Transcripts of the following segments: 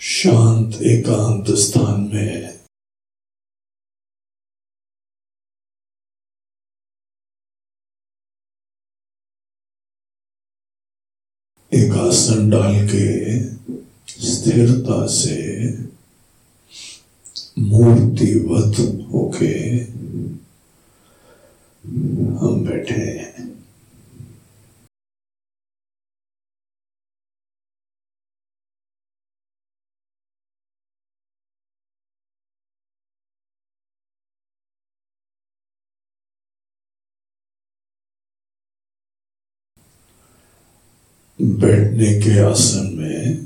शांत एकांत स्थान में। एक आसन डाल के स्थिरता से मूर्तिवत होके हम बैठे हैं। बैठने के आसन में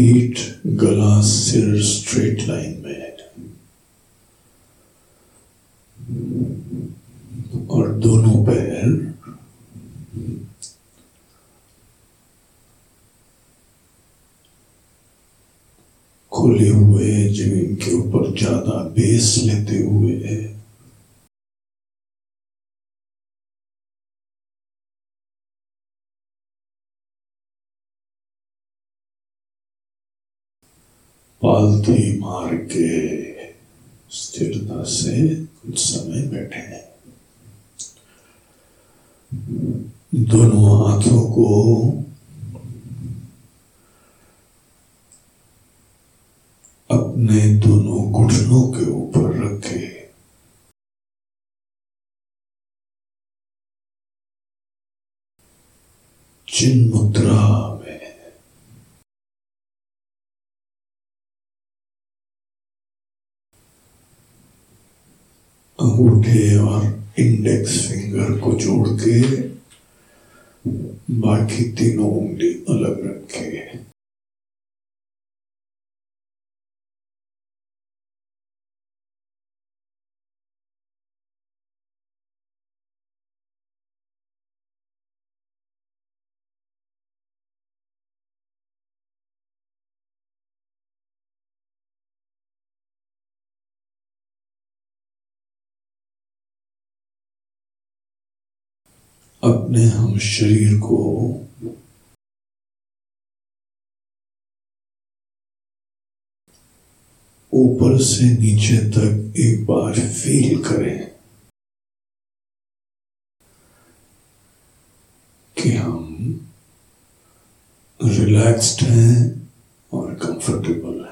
पीठ गला सिर स्ट्रेट लाइन में और दोनों पैर खुले हुए ज़मीन के ऊपर ज़्यादा बेस लेते हुए पालती मार के स्थिरता से कुछ समय बैठे। हैं दोनों हाथों को अपने दोनों घुटनों के ऊपर रखे। चिन्ह अंगूठे और इंडेक्स फिंगर को जोड़ के बाकी तीनों उंगली अलग रखे। अपने हम शरीर को ऊपर से नीचे तक एक बार फील करें कि हम रिलैक्स्ड हैं और कंफर्टेबल हैं।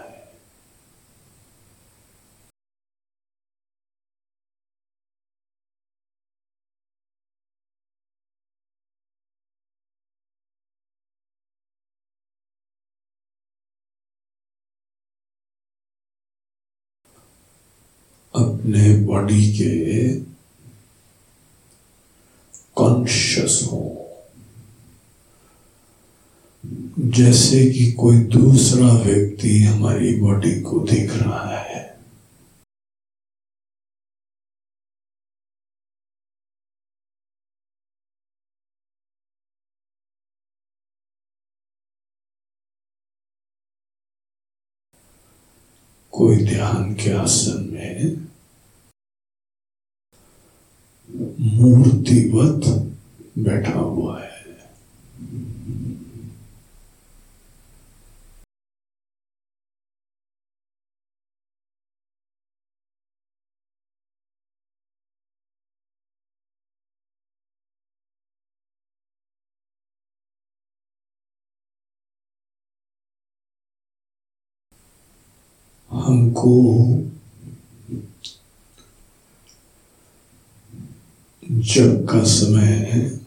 अपने बॉडी के कॉन्शियस हो। जैसे कि कोई दूसरा व्यक्ति हमारी बॉडी को देख रहा है। कोई ध्यान के आसन में मूर्तिवत बैठा हुआ है। हमको जब का समय है।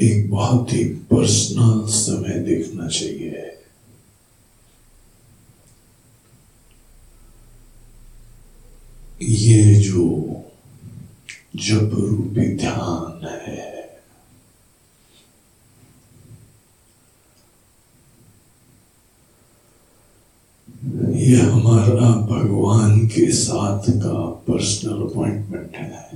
एक बहुत ही पर्सनल समय देखना चाहिए। ये जो जब रूपी ध्यान है ये हमारा भगवान के साथ का पर्सनल अपॉइंटमेंट है।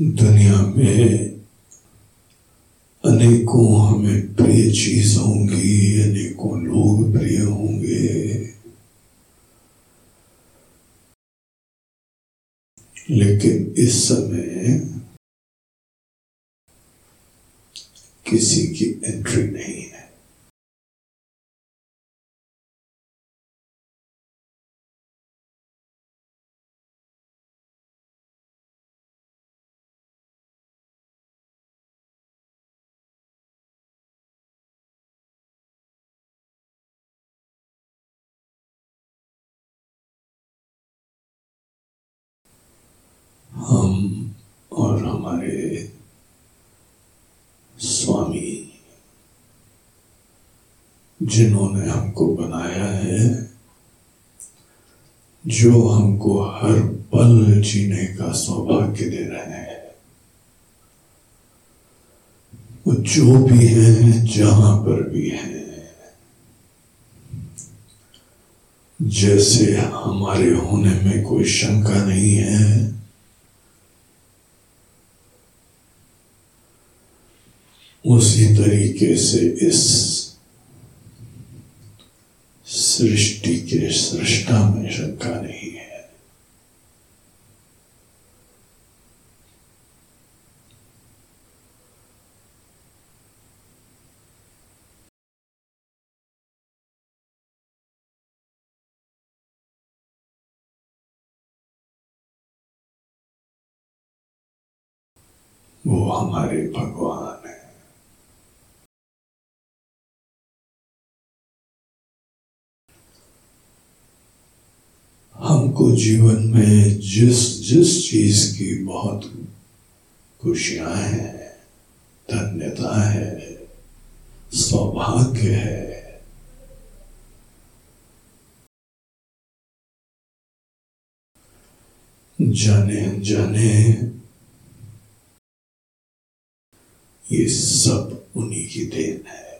दुनिया में अनेकों हमें प्रिय चीज़ होंगी, अनेकों लोग प्रिय होंगे। लेकिन इस समय किसी की एंट्री नहीं है हम और हमारे स्वामी जिन्होंने हमको बनाया है, जो हमको हर पल जीने का सौभाग्य दे रहे हैं। वो जो भी है, जहाँ पर भी है, जैसे हमारे होने में कोई शंका नहीं है, उसी तरीके से इस सृष्टि के सृष्टा में शंका नहीं है। वो हमारे भगवान। हमको जीवन में जिस जिस चीज़ की बहुत खुशियाँ हैं, धन्यता है, सौभाग्य है, जाने जाने ये सब उन्हीं की देन है।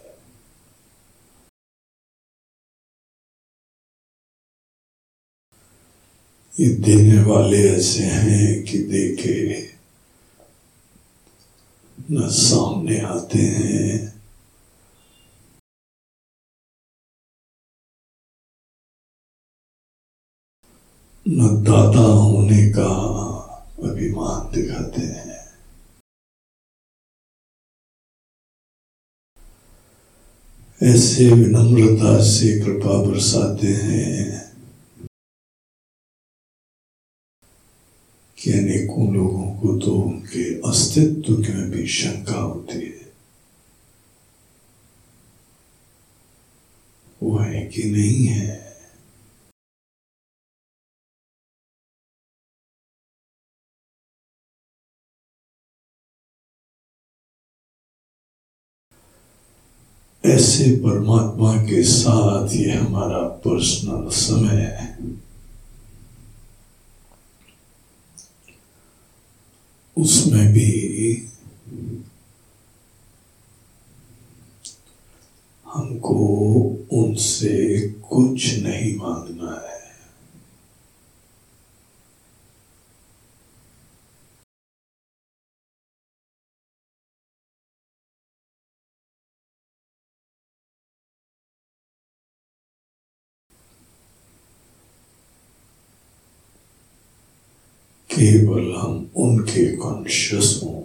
ये देने वाले ऐसे हैं कि देखे न सामने आते हैं। न दादा होने का अभिमान दिखाते हैं। ऐसे विनम्रता से कृपा बरसाते हैं। कि अनेकों लोगों को तो उनके अस्तित्व में भी शंका होती है। वो है कि नहीं है। ऐसे परमात्मा के साथ ये हमारा पर्सनल समय है। उसमें भी हमको उनसे कुछ नहीं मांगना है। केवल उनके कॉन्शियस हों।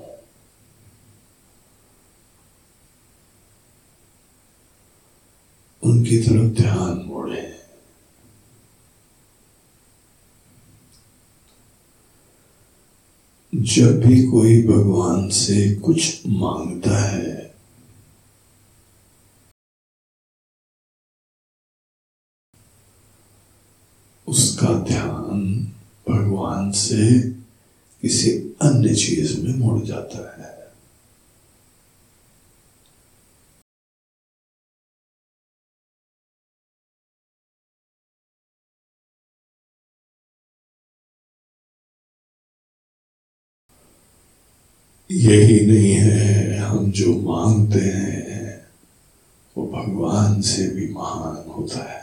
उनकी तरफ़ ध्यान मोड़े। जब भी कोई भगवान से कुछ माँगता है, उसका ध्यान भगवान से किसी अन्य चीज़ में मुड़ जाता है। यही नहीं है, हम जो मांगते हैं, वो भगवान से भी महान होता है।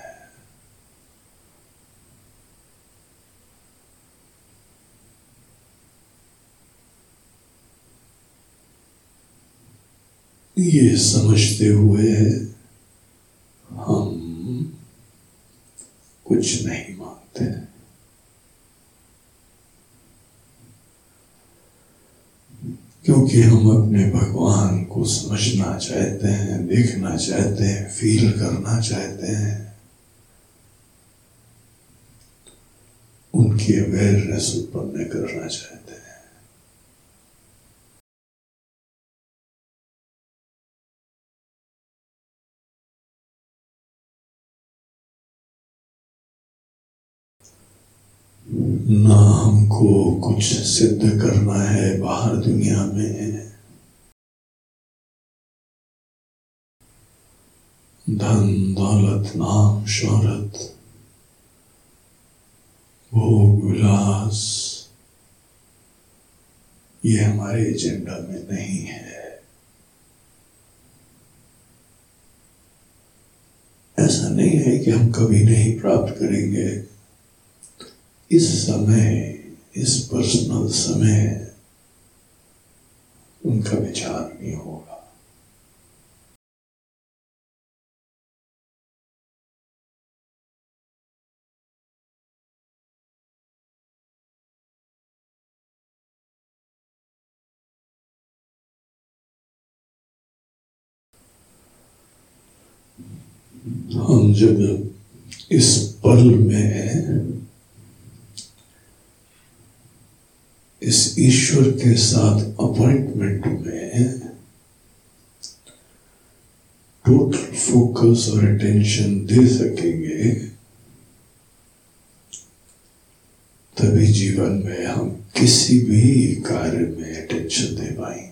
ये समझते हुए हम कुछ नहीं मांगते क्योंकि हम अपने भगवान को समझना चाहते हैं, देखना चाहते हैं फील करना चाहते हैं। उनकी अवेयरनेस उत्पन्न करना चाहते हैं। ना हमको कुछ सिद्ध करना है बाहर दुनिया में। धन, दौलत, नाम, शोहरत, भोग, विलास, ये हमारे एजेंडा में नहीं है। ऐसा नहीं है कि हम कभी नहीं प्राप्त करेंगे। इस समय इस पर्सनल समय उनका विचार नहीं होगा। हम जब इस पल में इस ईश्वर के साथ अपॉइंटमेंट में टोटल फोकस और अटेंशन दे सकेंगे। तभी जीवन में हम किसी भी कार्य में अटेंशन दे पाएँगे।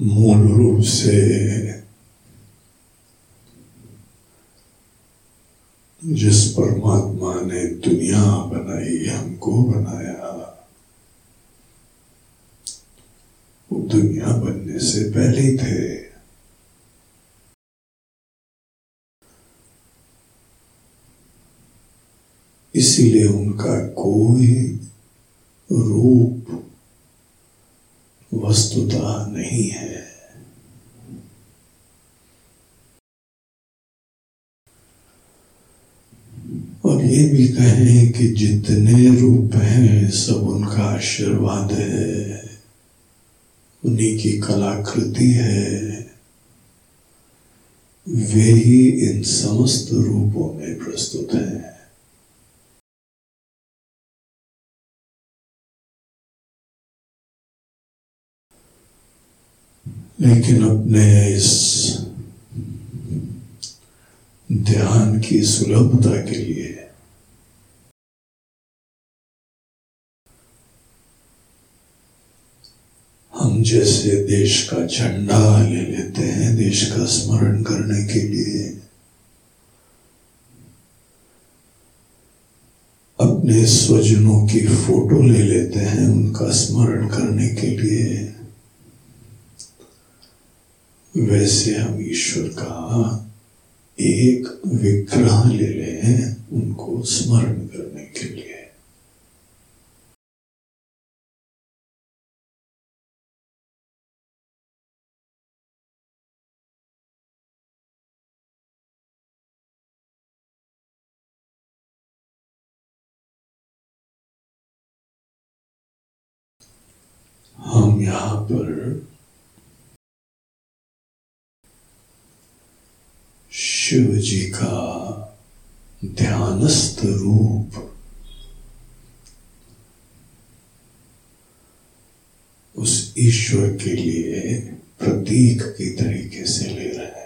मूल रूप से जिस परमात्मा ने दुनिया बनाई हमको बनाया वो दुनिया बनने से पहले थे इसीलिए उनका कोई रूप वस्तुता नहीं है। और ये भी कहें कि जितने रूप हैं, सब उनका आशीर्वाद है। उन्हीं की कलाकृति है। वे ही इन समस्त रूपों में प्रस्तुत हैं। लेकिन अपने इस ध्यान की सुलभता के लिए हम जैसे देश का झंडा ले लेते हैं, देश का स्मरण करने के लिए। अपने स्वजनों की फ़ोटो ले लेते हैं उनका स्मरण करने के लिए। वैसे हम ईश्वर का एक विग्रह ले रहे हैं उनको स्मरण करने के लिए। हम यहाँ पर शिव जी का ध्यानस्थ रूप। उस ईश्वर के लिए प्रतीक के तरीके से ले रहे हैं।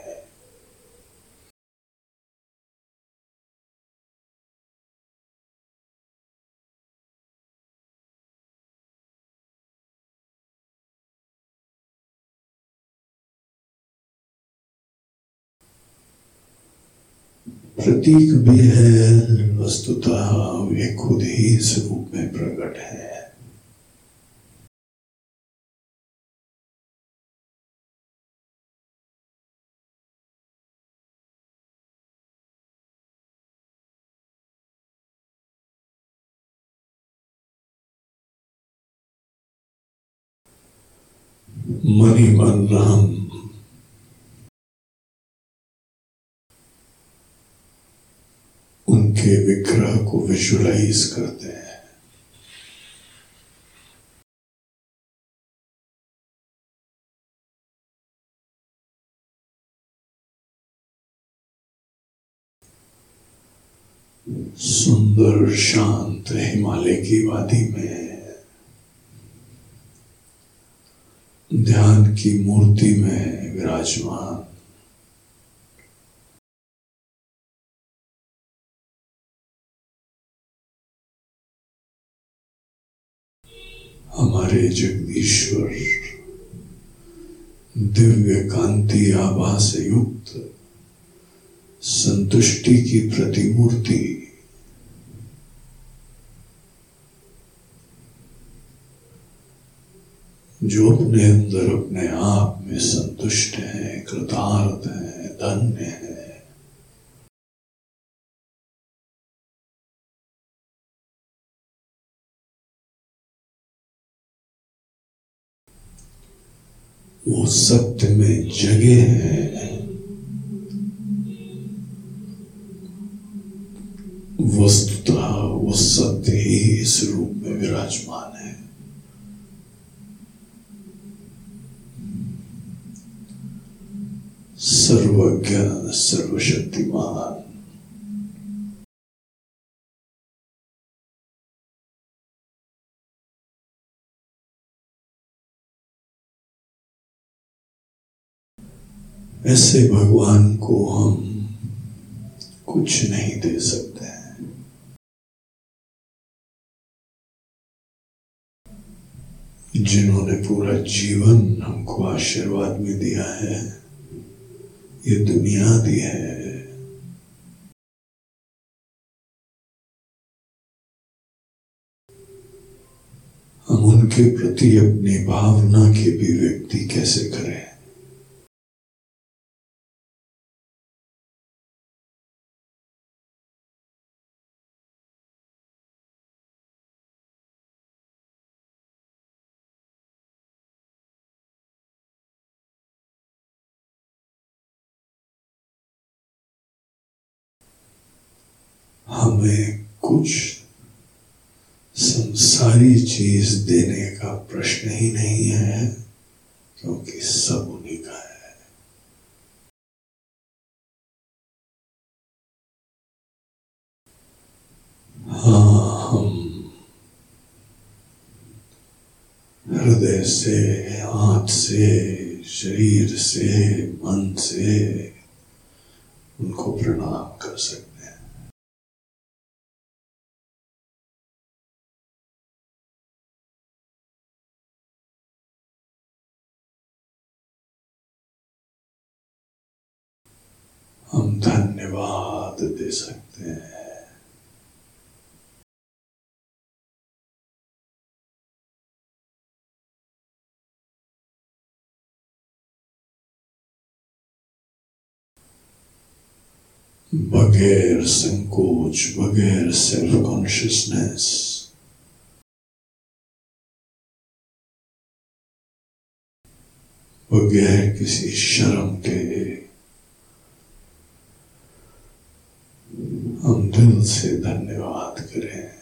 प्रतीक भी है, वस्तुतः वे खुद ही इस रूप में प्रकट है। मनी मन राम। उनके विग्रह को विजुलाइज करते हैं। सुंदर, शांत हिमालय की वादी में, ध्यान की मूर्ति में विराजमान। हमारे ईश्वर, दिव्य कांति आभा से युक्त, संतुष्टि की प्रतिमूर्ति। जो अपने अंदर, अपने आप में संतुष्ट है, कृतार्थ है, धन्य है वो सत्य में जगे हैं। वस्तुतः वो सत्य ही इस रूप में विराजमान है। सर्वज्ञ सर्वशक्तिमान ऐसे भगवान को हम कुछ नहीं दे सकते जिन्होंने पूरा जीवन हमको आशीर्वाद में दिया है, ये दुनिया दी है। हम उनके प्रति अपनी भावना की अभिव्यक्ति कैसे करें? कुछ संसारी चीज़ देने का प्रश्न ही नहीं है, क्योंकि सब उन्हीं का है। हाँ हम हृदय से, हाथ से, शरीर से, मन से उनको प्रणाम कर सकते हम धन्यवाद दे सकते हैं। बगैर संकोच बगैर सेल्फ कॉन्शियसनेस बगैर किसी शर्म के हम दिल से धन्यवाद करें।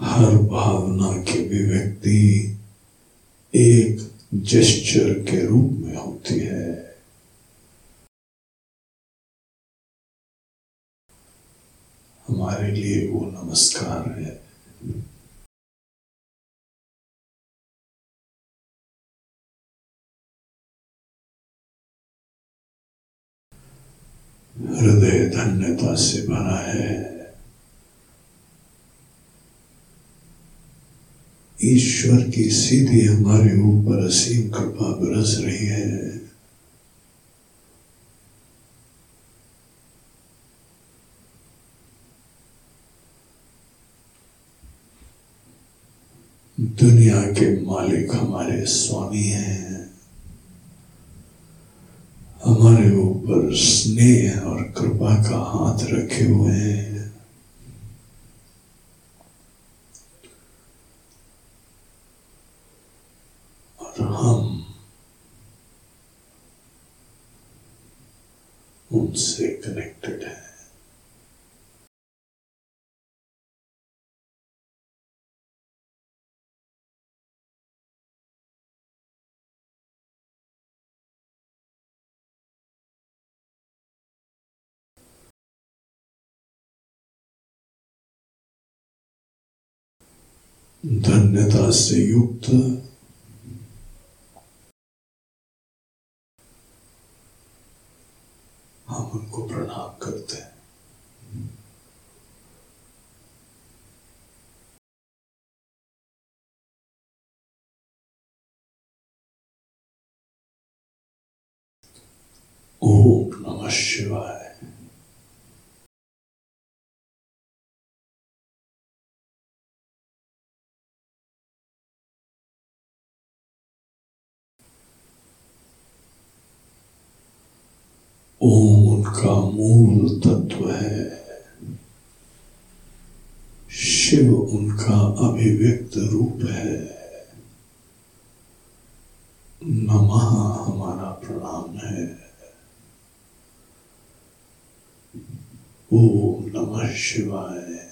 हर भावना की अभिव्यक्ति एक जेस्चर के रूप में होती है हमारे लिए वो नमस्कार है। हृदय धन्यता से भरा है। ईश्वर की सीधी हमारे ऊपर असीम कृपा बरस रही है। दुनिया के मालिक हमारे स्वामी हैं। हमारे ऊपर स्नेह और कृपा का हाथ रखे हुए हैं। और हम उनसे कनेक्टेड धन्यता से युक्त। हम उनको प्रणाम करते हैं। ओम नमः शिवाय। ओम उनका मूल तत्व है। शिव उनका अभिव्यक्त रूप है। नमः हमारा प्रणाम है। ओम नमः शिवाय।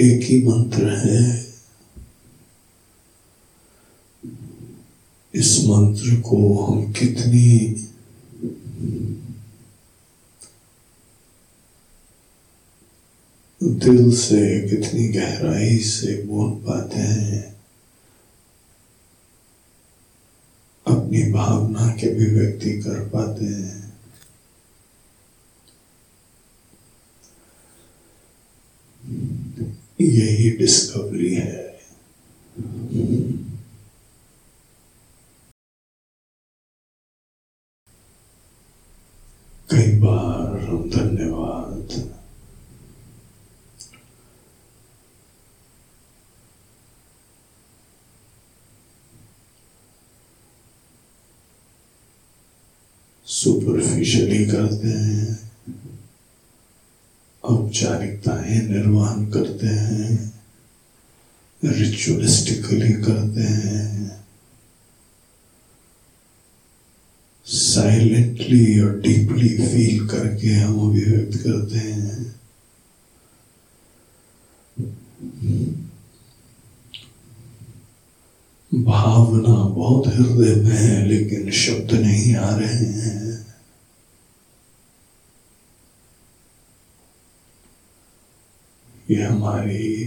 एक ही मंत्र है। इस मंत्र को हम कितनी दिल से, कितनी गहराई से बोल पाते हैं। अपनी भावना के अभिव्यक्ति कर पाते हैं। यही डिस्कवरी है। कई बार हम धन्यवाद। सुपरफिशियली करते हैं। औपचारिकताएँ निर्वहन करते हैं रिचुअलिस्टिकली करते हैं। साइलेंटली और डीपली फील करके हम अभिव्यक्त करते हैं। भावना बहुत हृदय में है, लेकिन शब्द नहीं आ रहे हैं। ये हमारी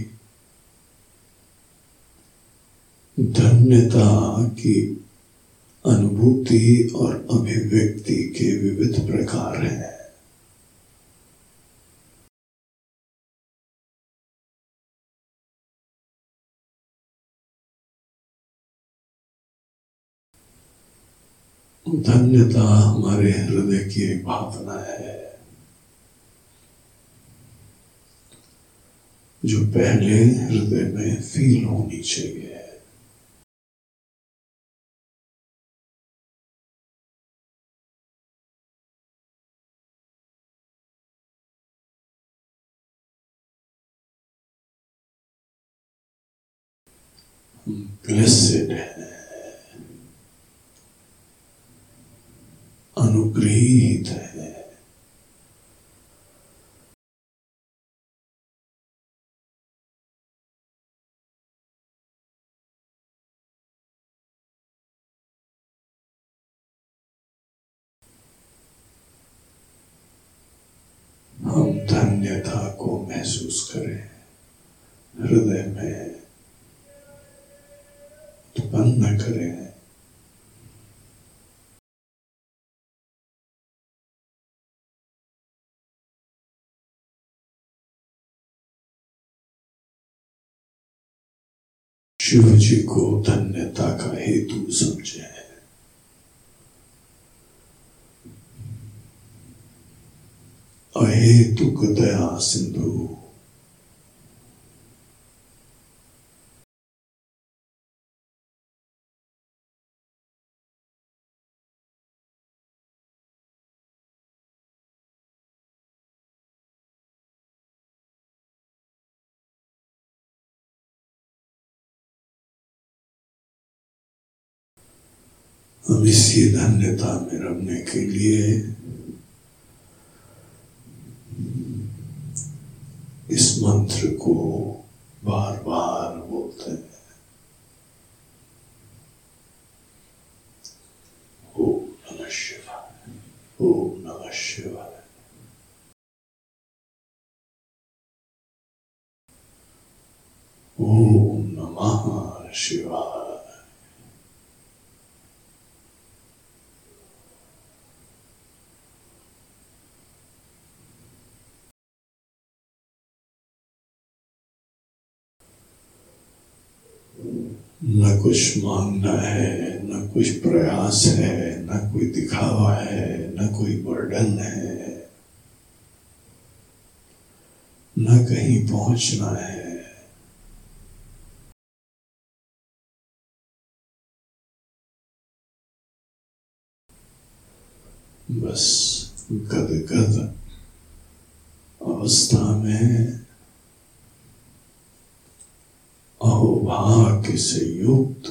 धन्यता की अनुभूति और अभिव्यक्ति के विविध प्रकार हैं। धन्यता हमारे हृदय की एक भावना है। जो पहले हृदय में फील होनी चाहिए ब्लेसेड है। अनुग्रहित है धन्यता को महसूस करें हृदय में तो उत्पन्न करें शिव जी को धन्यता का हेतु समझे अहेतुक दया सिंधु। हम इसी धन्यता में रखने के लिए इस मंत्र को बार बार बोलते हैं। ओम नमः शिवाय, ओम नमः शिवाय। ओम नमः शिवाय न कुछ मांगना है, न कुछ प्रयास है, न कोई दिखावा है, न कोई बर्डन है। न कहीं पहुँचना है। बस गदगद अवस्था में अहोभाग्य से युक्त।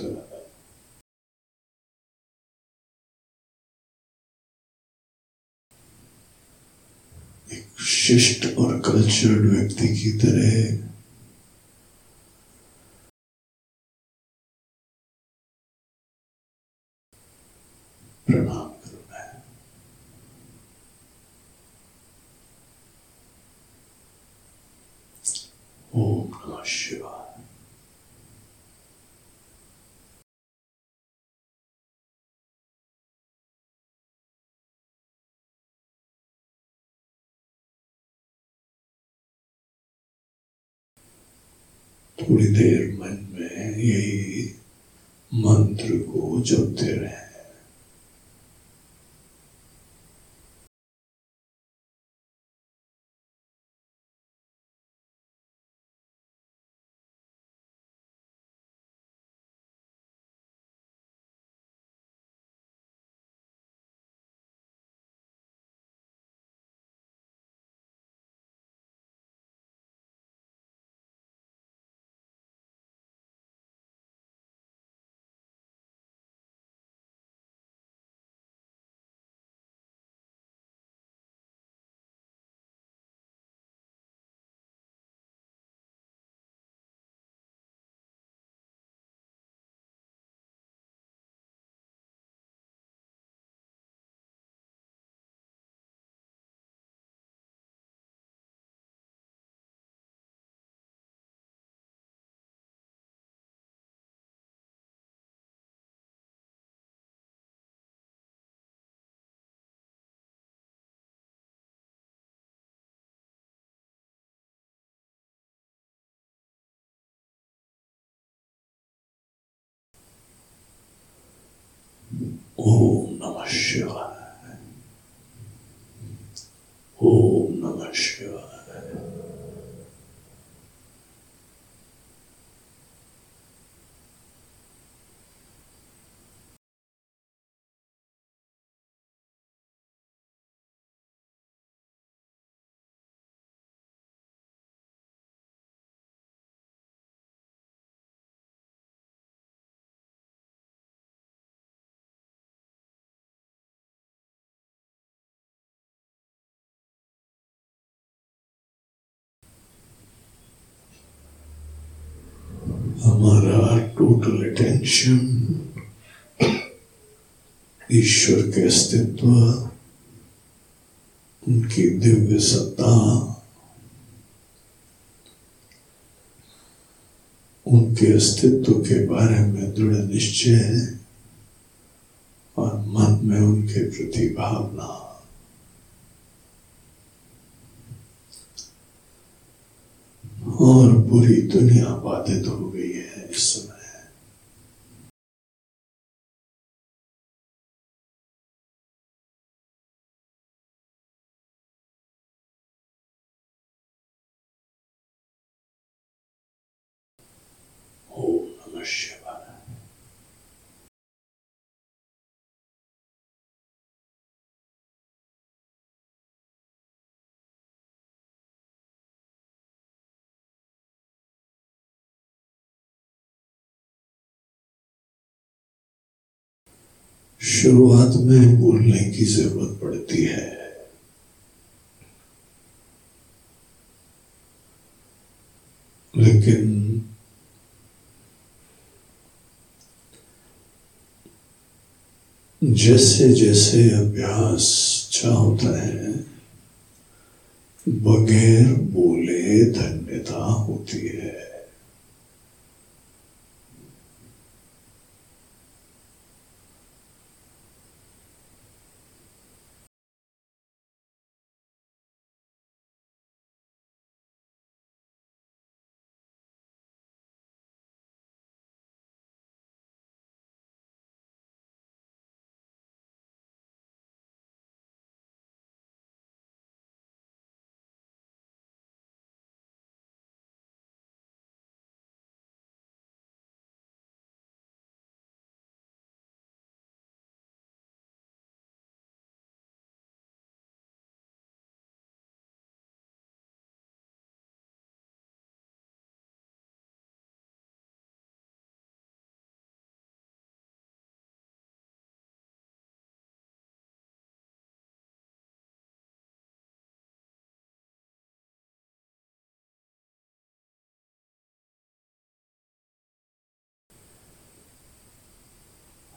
एक शिष्ट और कल्चर्ड व्यक्ति की तरह। प्रणाम करना है ओम नमः शिवाय थोड़ी देर मन में यही मंत्र को जपते रहे। ओम हमारा टोटल अटेंशन ईश्वर के अस्तित्व, उनकी दिव्य सत्ता, उनके अस्तित्व के बारे में दृढ़ निश्चय है और मन में उनके प्रति भावना। और पूरी दुनिया बाधित हो शुरुआत में बोलने की ज़रूरत पड़ती है। लेकिन जैसे जैसे अभ्यास अच्छा होता है, बगैर बोले धन्यता होती है।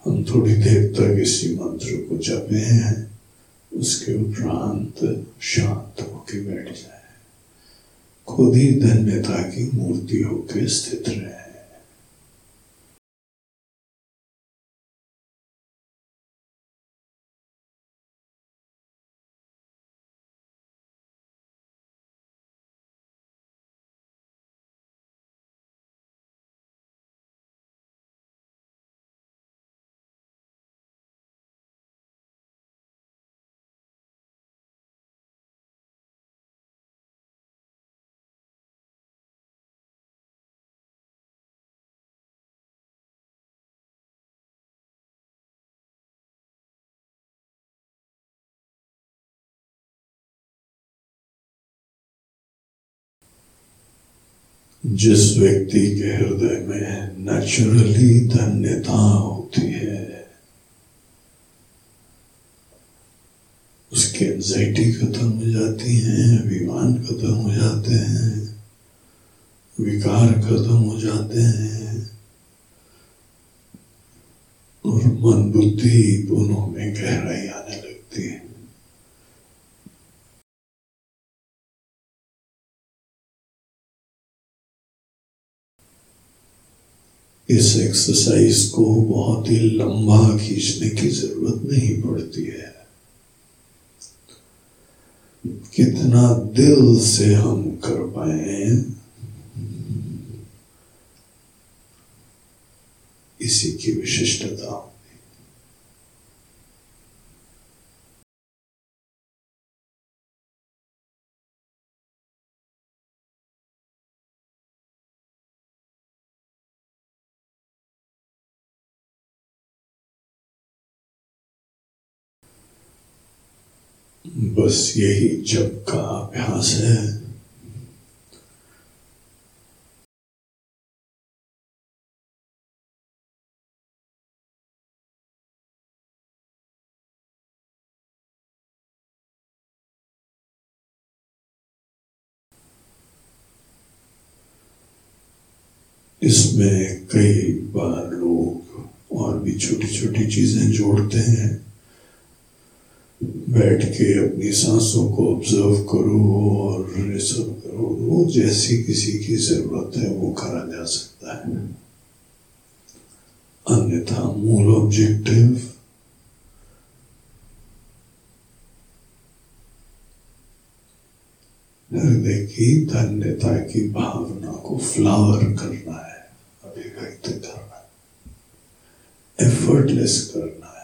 हम थोड़ी देर तक इसी मंत्र को जपे हैं, उसके उपरांत शांत होके बैठ जाए। खुद ही धन्यता की मूर्ति होके स्थित रहे। जिस व्यक्ति के हृदय में नेचुरली धन्यता होती है, उसकी एंजाइटी खत्म हो जाती है, अभिमान खत्म हो जाते हैं, विकार खत्म हो जाते हैं, और मन बुद्धि दोनों में गहराई आने लगती है। इस एक्सरसाइज को बहुत ही लंबा खींचने की ज़रूरत नहीं पड़ती है। कितना दिल से हम कर पाए इसी की विशिष्टता। बस यही जब का अभ्यास है। इसमें कई बार लोग और भी छोटी छोटी चीज़ें जोड़ते हैं। बैठ के अपनी सांसों को ऑब्ज़र्व करो और रिज़र्व करो। वो जैसी किसी की ज़रूरत है, वो करा जा सकता है। अन्यथा मूल ऑब्जेक्टिव हृदय की धन्यता की भावना को फ्लावर करना है, अभिव्यक्त करना है। एफर्टलेस करना है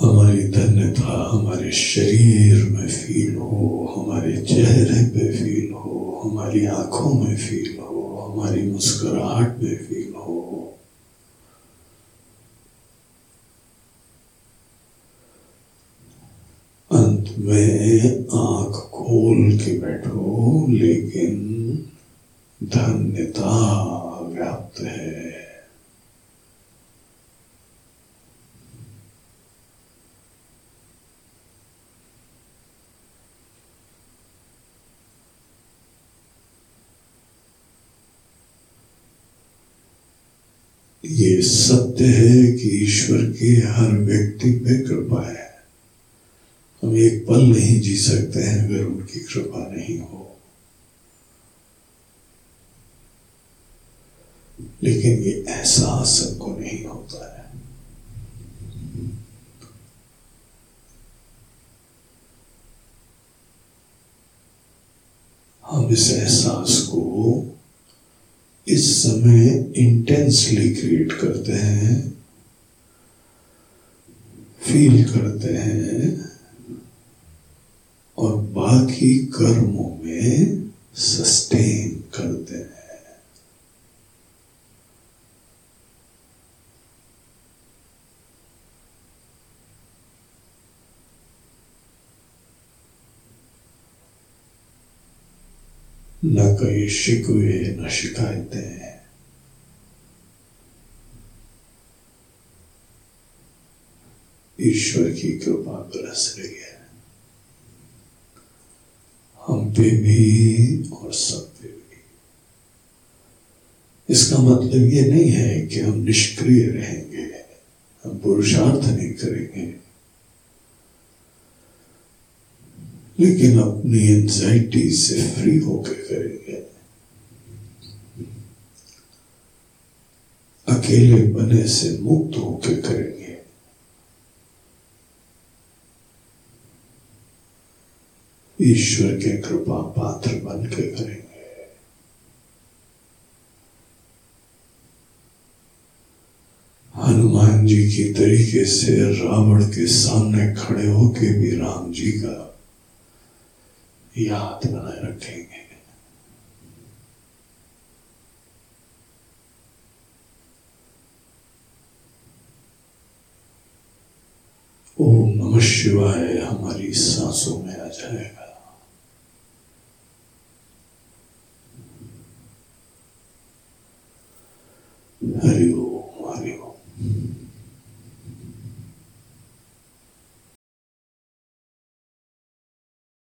हमारी धन्यता हमारे शरीर में फील हो, हमारे चेहरे पे फील हो, हमारी आँखों में फील हो, हमारी मुस्कुराहट में फील हो। अंत में आँख खोल के बैठो, लेकिन धन्यता व्याप्त है। ये सत्य है कि ईश्वर के हर व्यक्ति पे कृपा है। हम एक पल नहीं जी सकते हैं अगर उनकी कृपा नहीं हो। लेकिन ये एहसास सबको नहीं होता है। हम इस एहसास को इस समय इंटेंसली क्रिएट करते हैं फील करते हैं, और बाकी कर्मों में सस्टेन करते हैं। न कहीं शिकवे न शिकायतें ईश्वर की कृपा बरस रही है हम पे भी और सब पे भी। इसका मतलब ये नहीं है कि हम निष्क्रिय रहेंगे, हम पुरुषार्थ नहीं करेंगे। लेकिन अपनी एंजाइटी से फ्री होकर करेंगे। अकेले बने से मुक्त होकर करेंगे। ईश्वर के कृपा पात्र बन के करेंगे। हनुमान जी की तरीके से रावण के सामने खड़े होके भी राम जी का याद बनाए रखेंगे। ओम नमः शिवाय हमारी सांसों में आ जाएगा। हरि ओम।